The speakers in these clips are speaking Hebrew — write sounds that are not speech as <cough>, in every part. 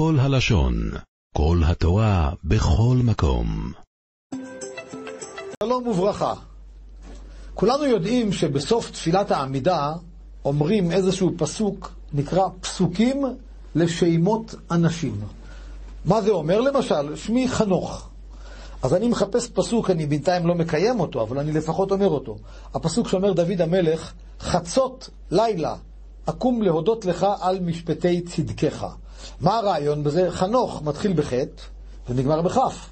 כל הלשון, כל התורה, בכל מקום. שלום וברכה. כולנו יודעים שבסוף תפילת העמידה אומרים איזשהו פסוק נקרא פסוקים לשמות אנשים. מה זה אומר? למשל, שמי חנוך. אז אני מחפש פסוק, אני בינתיים לא מקיים אותו, אבל אני לפחות אומר אותו. הפסוק שאומר דוד המלך, חצות לילה, אקום להודות לך על משפטי צדקך. מה הרעיון בזה? חנוך מתחיל בחטא ונגמר בכף.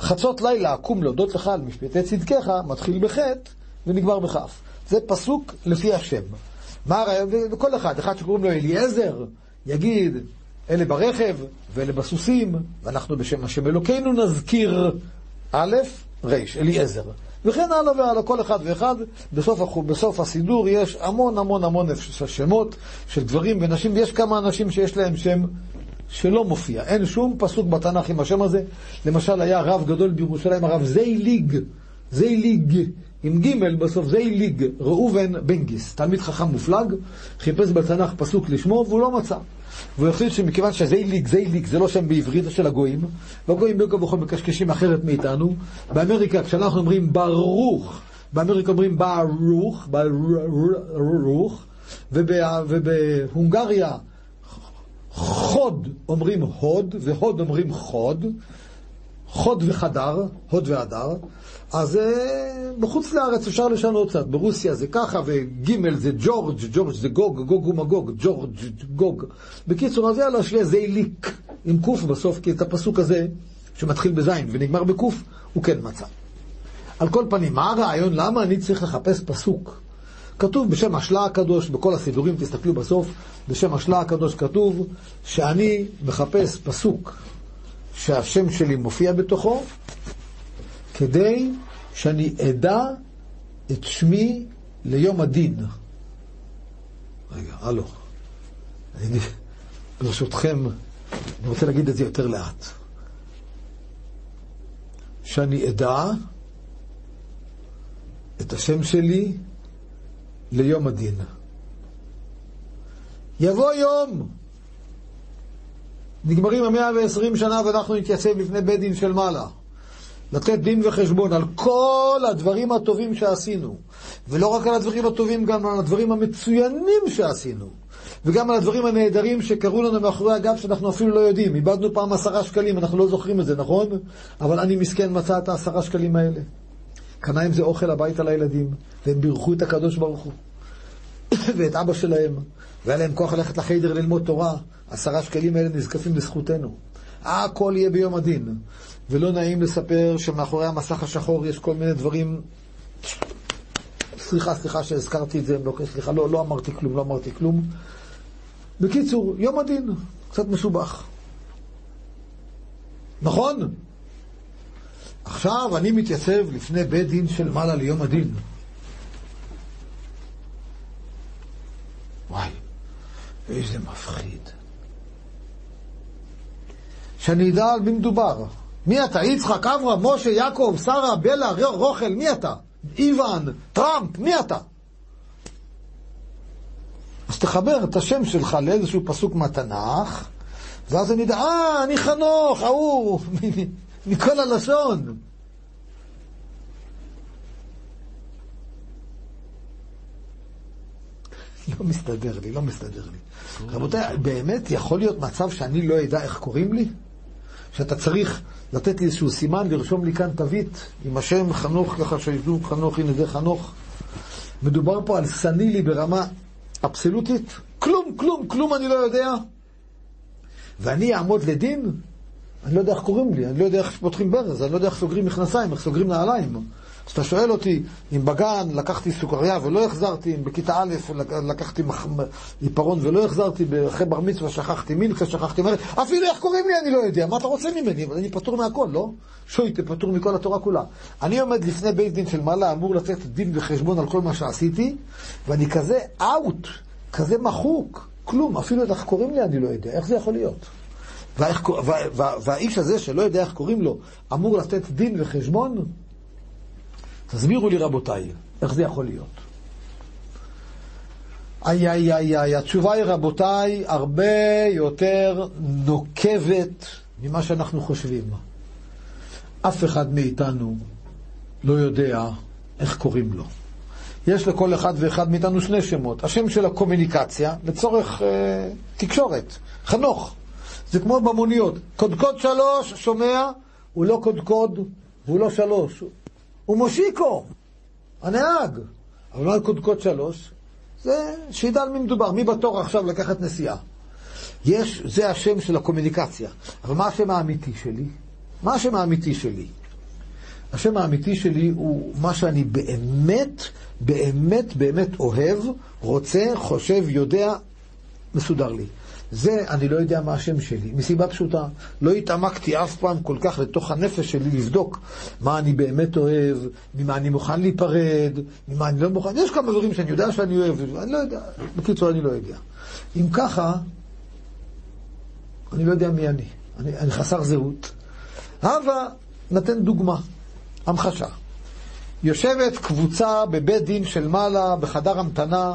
חצות לילה, אקום להודות לך על משפטי צדקך, מתחיל בחטא ונגמר בכף. זה פסוק לפי השם. מה הרעיון? וכל אחד, אחד שקוראים לו אליעזר, יגיד, אלה ברכב ואלה בסוסים, ואנחנו בשם השם אלוקינו נזכיר א', ר', אליעזר. וכן הלאה והלאה, כל אחד ואחד, בסוף, בסוף הסידור יש המון המון המון שמות של גברים ונשים, ויש כמה אנשים שיש להם שם שלא מופיע. אין שום פסוק בתנ"ך עם השם הזה. למשל, היה רב גדול בירושלים, הרב זייליג, זייליג, עם ג' בסוף זייליג, ראובן בנגיס, תלמיד חכם מופלג, חיפש בתנ"ך פסוק לשמו והוא לא מצא. והוא החליט שמכיוון שזייליג, זייליג זה לא שם בעברית, זה של הגויים, והגויים כה וכה מקשקשים אחרת מאיתנו. באמריקה, כשאנחנו אומרים ברוך, באמריקה אומרים ברוך, ברוך, ובהונגריה חוד אומרים הוד, והוד אומרים חוד, חוד וחדר, הוד והדר, אז uh, בחוץ לארץ אפשר לשנות קצת, ברוסיה זה ככה, וגימל זה ג'ורג', ג'ורג' זה גוג, גוג ומגוג, ג'ורג', גוג. בקיצור, אז יאללה, שיהיה זייליק עם קוף בסוף, כי את הפסוק הזה, שמתחיל בזין ונגמר בקוף, הוא כן מצא. על כל פנים, מה הרעיון? למה אני צריך לחפש פסוק? כתוב בשם השלה הקדוש, בכל הסידורים, תסתכלו בסוף, בשם השלה הקדוש כתוב שאני מחפש פסוק שהשם שלי מופיע בתוכו, כדי שאני אדע את שמי ליום הדין. רגע, הלו. אני, ברשותכם, אני רוצה להגיד את זה יותר לאט. שאני אדע את השם שלי ליום הדין. יבוא יום, נגמרים המאה ועשרים שנה ואנחנו נתייצב לפני בית דין של מעלה. לתת דין וחשבון על כל הדברים הטובים שעשינו. ולא רק על הדברים הטובים, גם על הדברים המצוינים שעשינו. וגם על הדברים הנהדרים שקרו לנו מאחורי הגב שאנחנו אפילו לא יודעים. איבדנו פעם עשרה שקלים, אנחנו לא זוכרים את זה, נכון? אבל אני מסכן מצא את העשרה שקלים האלה. קנה עם זה אוכל הביתה לילדים, והם בירכו את הקדוש ברוך הוא. <coughs> ואת אבא שלהם, והיה להם כוח ללכת לחיידר ללמוד תורה. עשרה שקלים האלה נזקפים לזכותנו. הכל יהיה ביום הדין. ולא נעים לספר שמאחורי המסך השחור יש כל מיני דברים... סליחה, סליחה שהזכרתי את זה, לא, סליחה, לא, לא אמרתי כלום, לא אמרתי כלום. בקיצור, יום הדין, קצת מסובך. נכון? עכשיו אני מתייצב לפני בית דין של מעלה ליום הדין. וואי, איזה מפחיד. שאני אדע על מי מדובר. מי אתה? יצחק, אברהם, משה, יעקב, שרה, בלה, רוכל, מי אתה? איוון, טראמפ, מי אתה? אז תחבר את השם שלך לאיזשהו פסוק מהתנ"ך, ואז אני יודע, אה, אני חנוך, ההוא, <laughs> מכל הלשון. <laughs> לא מסתדר לי, לא מסתדר לי. רבותיי, באמת יכול להיות מצב שאני לא אדע איך קוראים לי? שאתה צריך לתת לי איזשהו סימן, לרשום לי כאן תווית עם השם חנוך, ככה שידעו חנוך, הנה זה חנוך. מדובר פה על סנילי ברמה אבסולוטית, כלום, כלום, כלום אני לא יודע. ואני אעמוד לדין? אני לא יודע איך קוראים לי, אני לא יודע איך פותחים ברז, אני לא יודע איך סוגרים מכנסיים, איך סוגרים נעליים. אז אתה שואל אותי, אם בגן לקחתי סוכריה ולא החזרתי, אם בכיתה א' לקחתי עיפרון ולא החזרתי, אחרי בר מצווה שכחתי מינקה, שכחתי מלך, אפילו איך קוראים לי אני לא יודע, מה אתה רוצה ממני? אבל אני פטור מהכל, לא? שויטה פטור מכל התורה כולה. אני עומד לפני בית דין של מעלה, אמור לתת דין וחשבון על כל מה שעשיתי, ואני כזה אאוט, כזה מחוק, כלום, אפילו איך קוראים לי אני לא יודע, איך זה יכול להיות? והאיש הזה שלא יודע איך קוראים לו, אמור לתת דין וחשבון? תסבירו לי רבותיי, איך זה יכול להיות? איי איי איי איי, התשובה היא רבותיי הרבה יותר נוקבת ממה שאנחנו חושבים. אף אחד מאיתנו לא יודע איך קוראים לו. יש לכל אחד ואחד מאיתנו שני שמות. השם של הקומוניקציה לצורך אה, תקשורת, חנוך. זה כמו במוניות. קודקוד שלוש, שומע, הוא לא קודקוד והוא לא שלוש. הוא מושיקו, הנהג. אבל לא על קודקוד שלוש, זה שידע על מי מדובר, מי בתור עכשיו לקחת נסיעה. יש, זה השם של הקומוניקציה. אבל מה השם האמיתי שלי? מה השם האמיתי שלי? השם האמיתי שלי הוא מה שאני באמת, באמת, באמת אוהב, רוצה, חושב, יודע, מסודר לי. זה, אני לא יודע מה השם שלי, מסיבה פשוטה. לא התעמקתי אף פעם כל כך לתוך הנפש שלי לבדוק מה אני באמת אוהב, ממה אני מוכן להיפרד, ממה אני לא מוכן. יש כמה דברים שאני יודע שאני אוהב, אני לא יודע. בקיצור, אני לא יודע. אם ככה, אני לא יודע מי אני. אני, אני חסר זהות. הווה נתן דוגמה, המחשה. יושבת קבוצה בבית דין של מעלה, בחדר המתנה,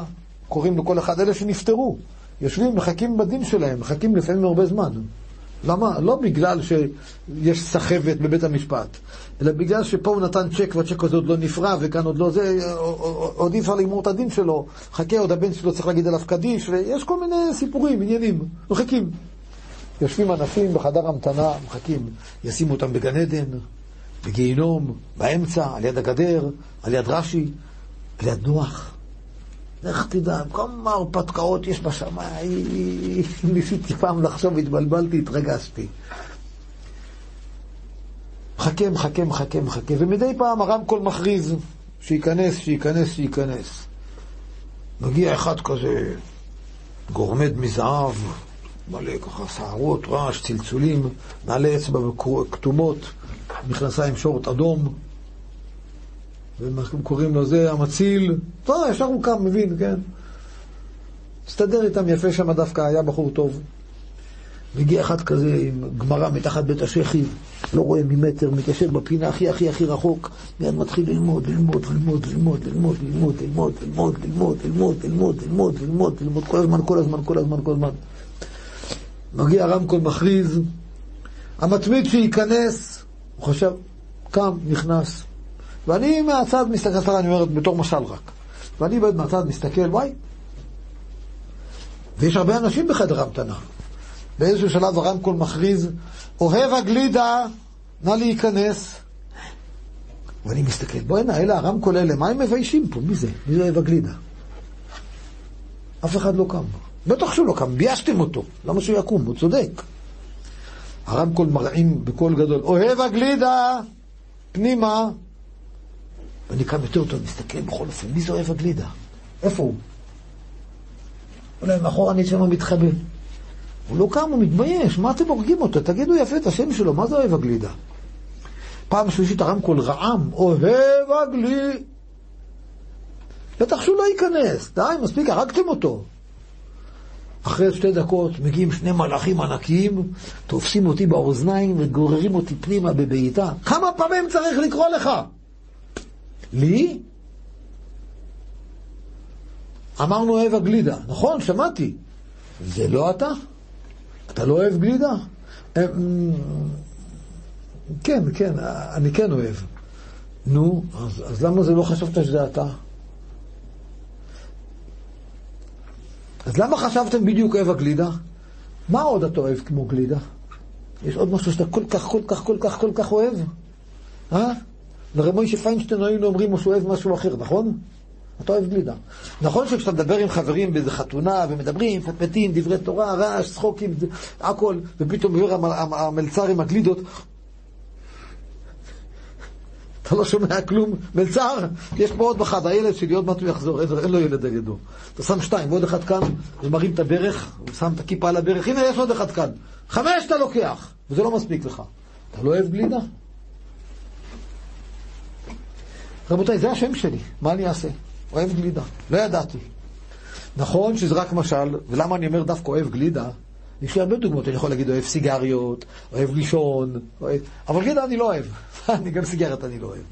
קוראים לכל אחד אלה שנפטרו. יושבים, מחכים בדין שלהם, מחכים לפעמים הרבה זמן. למה? לא בגלל שיש סחבת בבית המשפט, אלא בגלל שפה הוא נתן צ'ק והצ'ק הזה עוד לא נפרע וכאן עוד לא זה, עוד אי אפשר לגמור את הדין שלו, חכה עוד הבן שלו צריך להגיד עליו קדיש, ויש כל מיני סיפורים, עניינים, מחכים. יושבים אנשים בחדר המתנה, מחכים, ישימו אותם בגן עדן, בגיהינום, באמצע, על יד הגדר, על יד רש"י, על יד נוח. לך תדע, כמה הרפתקאות יש בשמיים. <laughs> ניסיתי פעם לחשוב, התבלבלתי, התרגשתי. מחכה, מחכה, מחכה, מחכה, ומדי פעם הרמקול מכריז שייכנס, שייכנס, שייכנס. מגיע אחד כזה, גורמד מזהב, מלא ככה שערות, רעש, צלצולים, נעלי אצבע כתומות, מכנסיים שורט אדום, וקוראים לו זה המציל, טוב, ישר הוא קם, מבין, כן? הסתדר איתם יפה שם דווקא, היה בחור טוב. מגיע אחד כזה עם גמרא מתחת בית השחי, לא רואה ממטר, מתיישב בפינה הכי הכי הכי רחוק, מיד מתחיל ללמוד, ללמוד, ללמוד, ללמוד, ללמוד, ללמוד, ללמוד, ללמוד, ללמוד, ללמוד, ללמוד, ללמוד, ללמוד, ללמוד, כל הזמן, כל הזמן, כל הזמן, כל הזמן. מגיע רמקול מכריז, המתמיד שייכנס, הוא חשב, קם, נכנס. ואני מהצד מסתכל, סליחה, אני אומר בתור משל רק. ואני באמת מהצד מסתכל, וואי. ויש הרבה אנשים בחדר המתנה. באיזשהו שלב הרמקול מכריז, אוהב הגלידה, נא להיכנס. ואני מסתכל, בואי הנה, אלה הרמקול האלה, מה הם מביישים פה? מי זה? מי זה אוהב הגלידה? אף אחד לא קם. בטח שהוא לא קם, ביישתם אותו. למה שהוא יקום? הוא צודק. הרמקול מרעים בקול גדול, אוהב הגלידה, פנימה. ואני קם יותר טוב, מסתכל בכל אופן, מי זה אוהב הגלידה? איפה הוא? אולי אני שם מתחבא. הוא לא קם, הוא מתבייש, מה אתם הורגים אותו? תגידו יפה את השם שלו, מה זה אוהב הגלידה? פעם שלישית הרמקול רעם, אוהב הגלי. בטח שהוא לא ייכנס, די, מספיק, הרגתם אותו. אחרי שתי דקות מגיעים שני מלאכים ענקיים, תופסים אותי באוזניים וגוררים אותי פנימה בבעיטה. כמה פעמים צריך לקרוא לך? לי? אמרנו אוהב הגלידה. נכון, שמעתי. זה לא אתה? אתה לא אוהב גלידה? אמ, כן, כן, אני כן אוהב. נו, אז, אז למה זה לא חשבת שזה אתה? אז למה חשבתם בדיוק אוהב הגלידה? מה עוד אתה אוהב כמו גלידה? יש עוד משהו שאתה כל כך, כל כך, כל כך, כל כך אוהב? אה? לרב מוישה פיינשטיין היינו אומרים שהוא אוהב משהו אחר, נכון? אתה אוהב גלידה. נכון שכשאתה מדבר עם חברים באיזה חתונה ומדברים, פטפטים, דברי תורה, רעש, צחוקים, הכל, ופתאום עובר המלצר עם הגלידות, אתה לא שומע כלום. מלצר, יש פה עוד אחד, הילד שלי, עוד מעט הוא יחזור, אין, לו ילד על ידו. אתה שם שתיים, ועוד אחד כאן, ומרים את הברך, הוא שם את הכיפה על הברך, הנה יש עוד אחד כאן. חמש אתה לוקח, וזה לא מספיק לך. אתה לא אוהב גלידה? רבותיי, זה השם שלי, מה אני אעשה? אוהב גלידה. לא ידעתי. נכון שזה רק משל, ולמה אני אומר דווקא אוהב גלידה? יש לי הרבה דוגמאות, אני יכול להגיד אוהב סיגריות, אוהב לישון, אוהב... אבל גלידה אני לא אוהב. <laughs> אני גם סיגרת אני לא אוהב.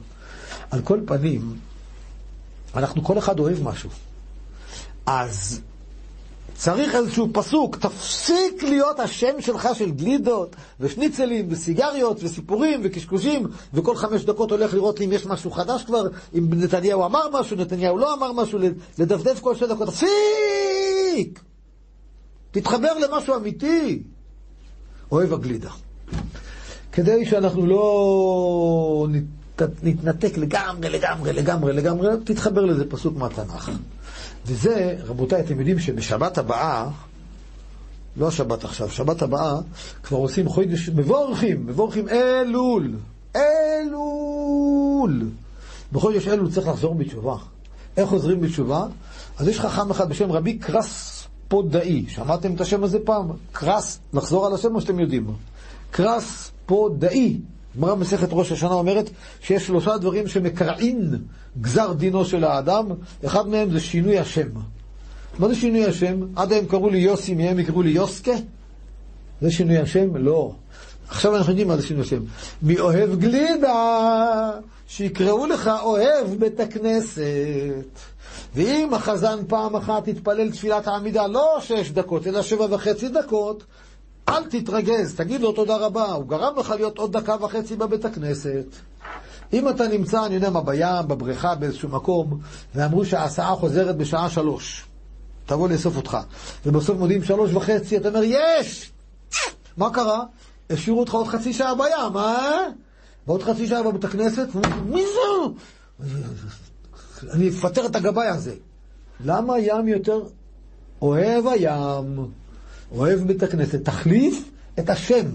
על כל פנים, אנחנו כל אחד אוהב משהו. אז צריך איזשהו פסוק, תפסיק להיות השם שלך של גלידות ושניצלים וסיגריות וסיפורים וקשקושים וכל חמש דקות הולך לראות אם יש משהו חדש כבר, אם נתניהו אמר משהו, נתניהו לא אמר משהו, לדפדף כל שתי דקות, תפסיק! תתחבר למשהו אמיתי. אוהב הגלידה. כדי שאנחנו לא נתנתק לגמרי, לגמרי, לגמרי, לגמרי, תתחבר לזה פסוק מהתנ"ך. וזה, רבותיי, אתם יודעים שבשבת הבאה, לא השבת עכשיו, שבת הבאה, כבר עושים חודש, מבורכים, מבורכים אלול, אלול. בחודש אלול צריך לחזור בתשובה. איך חוזרים בתשובה? אז יש חכם אחד בשם רבי קרס פודאי, שמעתם את השם הזה פעם? קרס, לחזור על השם או שאתם יודעים? קרס פודאי. גמרא מסכת ראש השנה אומרת שיש שלושה דברים שמקרעין גזר דינו של האדם, אחד מהם זה שינוי השם. מה זה שינוי השם? עד היום קראו לי יוסי, מהם יקראו לי יוסקה? זה שינוי השם? לא. עכשיו אנחנו יודעים מה זה שינוי השם. מי אוהב גלידה, שיקראו לך אוהב בית הכנסת. ואם החזן פעם אחת יתפלל תפילת העמידה לא שש דקות, אלא שבע וחצי דקות, אל תתרגז, תגיד לו תודה רבה, הוא גרם לך להיות עוד דקה וחצי בבית הכנסת. אם אתה נמצא, אני יודע מה, בים, בבריכה, באיזשהו מקום, ואמרו שההסעה חוזרת בשעה שלוש, תבוא לאסוף אותך, ובסוף מודיעים שלוש וחצי, אתה אומר, יש! מה קרה? השאירו אותך עוד חצי שעה בים, אה? ועוד חצי שעה בבית הכנסת, מי זה? אני אפטר את הגבאי הזה. למה ים יותר אוהב הים? אוהב בית הכנסת, תחליף את השם.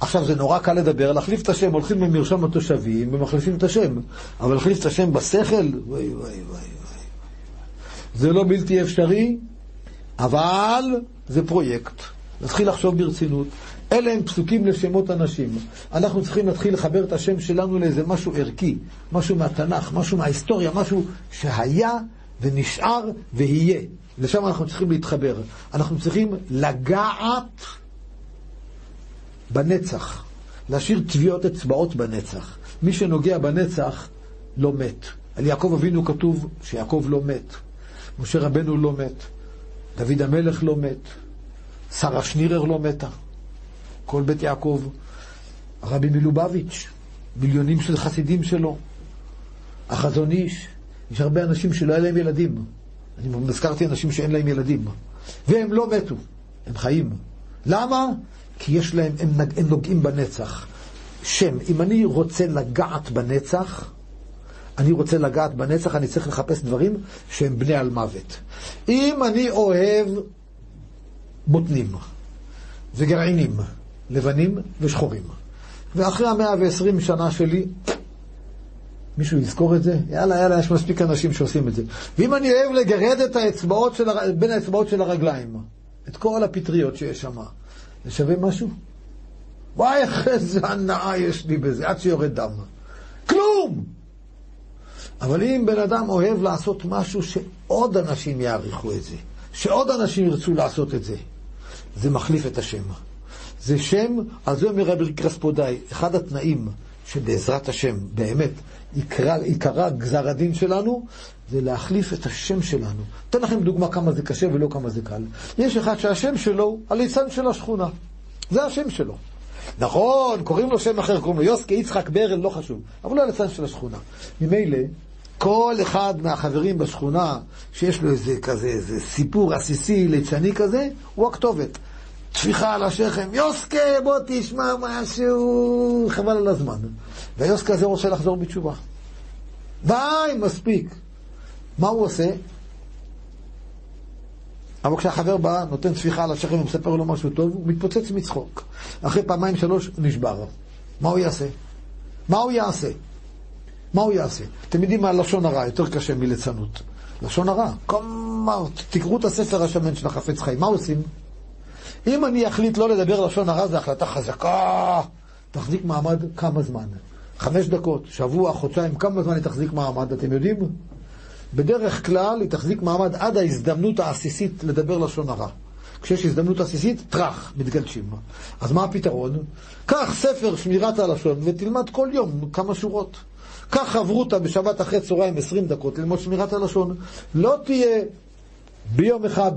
עכשיו, זה נורא קל לדבר, להחליף את השם, הולכים במרשם התושבים ומחליפים את השם. אבל להחליף את השם בשכל, וואי וואי וואי וואי. זה לא בלתי אפשרי, אבל זה פרויקט. נתחיל לחשוב ברצינות. אלה הם פסוקים לשמות אנשים. אנחנו צריכים להתחיל לחבר את השם שלנו לאיזה משהו ערכי, משהו מהתנ"ך, משהו מההיסטוריה, משהו שהיה ונשאר ויהיה. לשם אנחנו צריכים להתחבר. אנחנו צריכים לגעת בנצח, להשאיר טביעות אצבעות בנצח. מי שנוגע בנצח לא מת. על יעקב אבינו כתוב שיעקב לא מת. משה רבנו לא מת. דוד המלך לא מת. שרה שנירר לא מתה. כל בית יעקב. הרבי מלובביץ', מיליונים של חסידים שלו. החזון איש. יש הרבה אנשים שלא היה להם ילדים. אני הזכרתי אנשים שאין להם ילדים, והם לא מתו, הם חיים. למה? כי יש להם, הם, נג, הם נוגעים בנצח. שם, אם אני רוצה לגעת בנצח, אני רוצה לגעת בנצח, אני צריך לחפש דברים שהם בני על מוות. אם אני אוהב בוטנים וגרעינים, לבנים ושחורים, ואחרי המאה ועשרים שנה שלי, מישהו יזכור את זה? יאללה, יאללה, יש מספיק אנשים שעושים את זה. ואם אני אוהב לגרד את האצבעות של הר... בין האצבעות של הרגליים, את כל הפטריות שיש שם, זה שווה משהו? וואי, איזה <laughs> הנאה יש לי בזה, עד שיורד דם. כלום! אבל אם בן אדם אוהב לעשות משהו שעוד אנשים יעריכו את זה, שעוד אנשים ירצו לעשות את זה, זה מחליף את השם. זה שם, על זה אומר רבי קרספודאי, אחד התנאים שבעזרת השם, באמת, עיקרה, עיקרה גזר הדין שלנו, זה להחליף את השם שלנו. אתן לכם דוגמה כמה זה קשה ולא כמה זה קל. יש אחד שהשם שלו הליצן של השכונה. זה השם שלו. נכון, קוראים לו שם אחר, קוראים לו יוסקי, יצחק, ברל, לא חשוב. אבל הוא הליצן של השכונה. ממילא, כל אחד מהחברים בשכונה, שיש לו איזה כזה, איזה סיפור עסיסי, ליצני כזה, הוא הכתובת. טפיחה על השכם, יוסקה, בוא תשמע משהו, חבל על הזמן. והיוסקה הזה רוצה לחזור בתשובה. די, מספיק. מה הוא עושה? אבל כשהחבר בא, נותן טפיחה על השכם ומספר לו משהו טוב, הוא מתפוצץ מצחוק. אחרי פעמיים שלוש נשבר. מה הוא יעשה? מה הוא יעשה? מה הוא יעשה? אתם יודעים מה לשון הרע יותר קשה מליצנות. לשון הרע. כלומר, תקראו את הספר השמן של החפץ חיים. מה עושים? אם אני אחליט לא לדבר לשון הרע, זו החלטה חזקה. תחזיק מעמד כמה זמן? חמש דקות, שבוע, חודשיים, כמה זמן היא תחזיק מעמד, אתם יודעים? בדרך כלל היא תחזיק מעמד עד ההזדמנות העסיסית לדבר לשון הרע. כשיש הזדמנות עסיסית, טראח, מתגלשים. אז מה הפתרון? קח ספר שמירת הלשון ותלמד כל יום כמה שורות. קח חברותא בשבת אחרי צהריים 20 דקות ללמוד שמירת הלשון. לא תהיה ביום אחד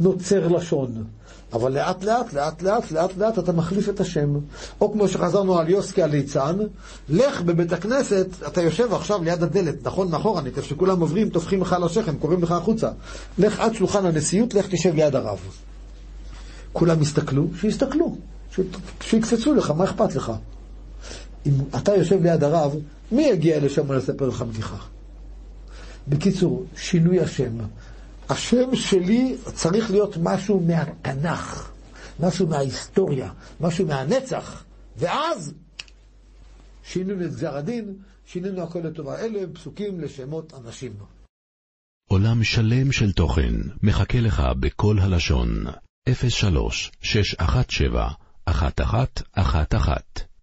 נוצר לשון. אבל לאט לאט, לאט לאט, לאט לאט אתה מחליף את השם. או כמו שחזרנו על יוסקי הליצן, לך בבית הכנסת, אתה יושב עכשיו ליד הדלת, נכון מאחורנית, איפה שכולם עוברים, טופחים לך על השכם, קוראים לך החוצה. לך עד שולחן הנשיאות, לך תשב ליד הרב. כולם יסתכלו, שיסתכלו, שיקפצו לך, מה אכפת לך? אם אתה יושב ליד הרב, מי יגיע לשם לספר לך בדיחה? בקיצור, שינוי השם. השם שלי צריך להיות משהו מהתנ"ך, משהו מההיסטוריה, משהו מהנצח, ואז שינינו את גזר הדין, שינינו הכל לטובה. אלה הם פסוקים לשמות אנשים. עולם שלם של תוכן מחכה לך בכל הלשון, 03 617 1111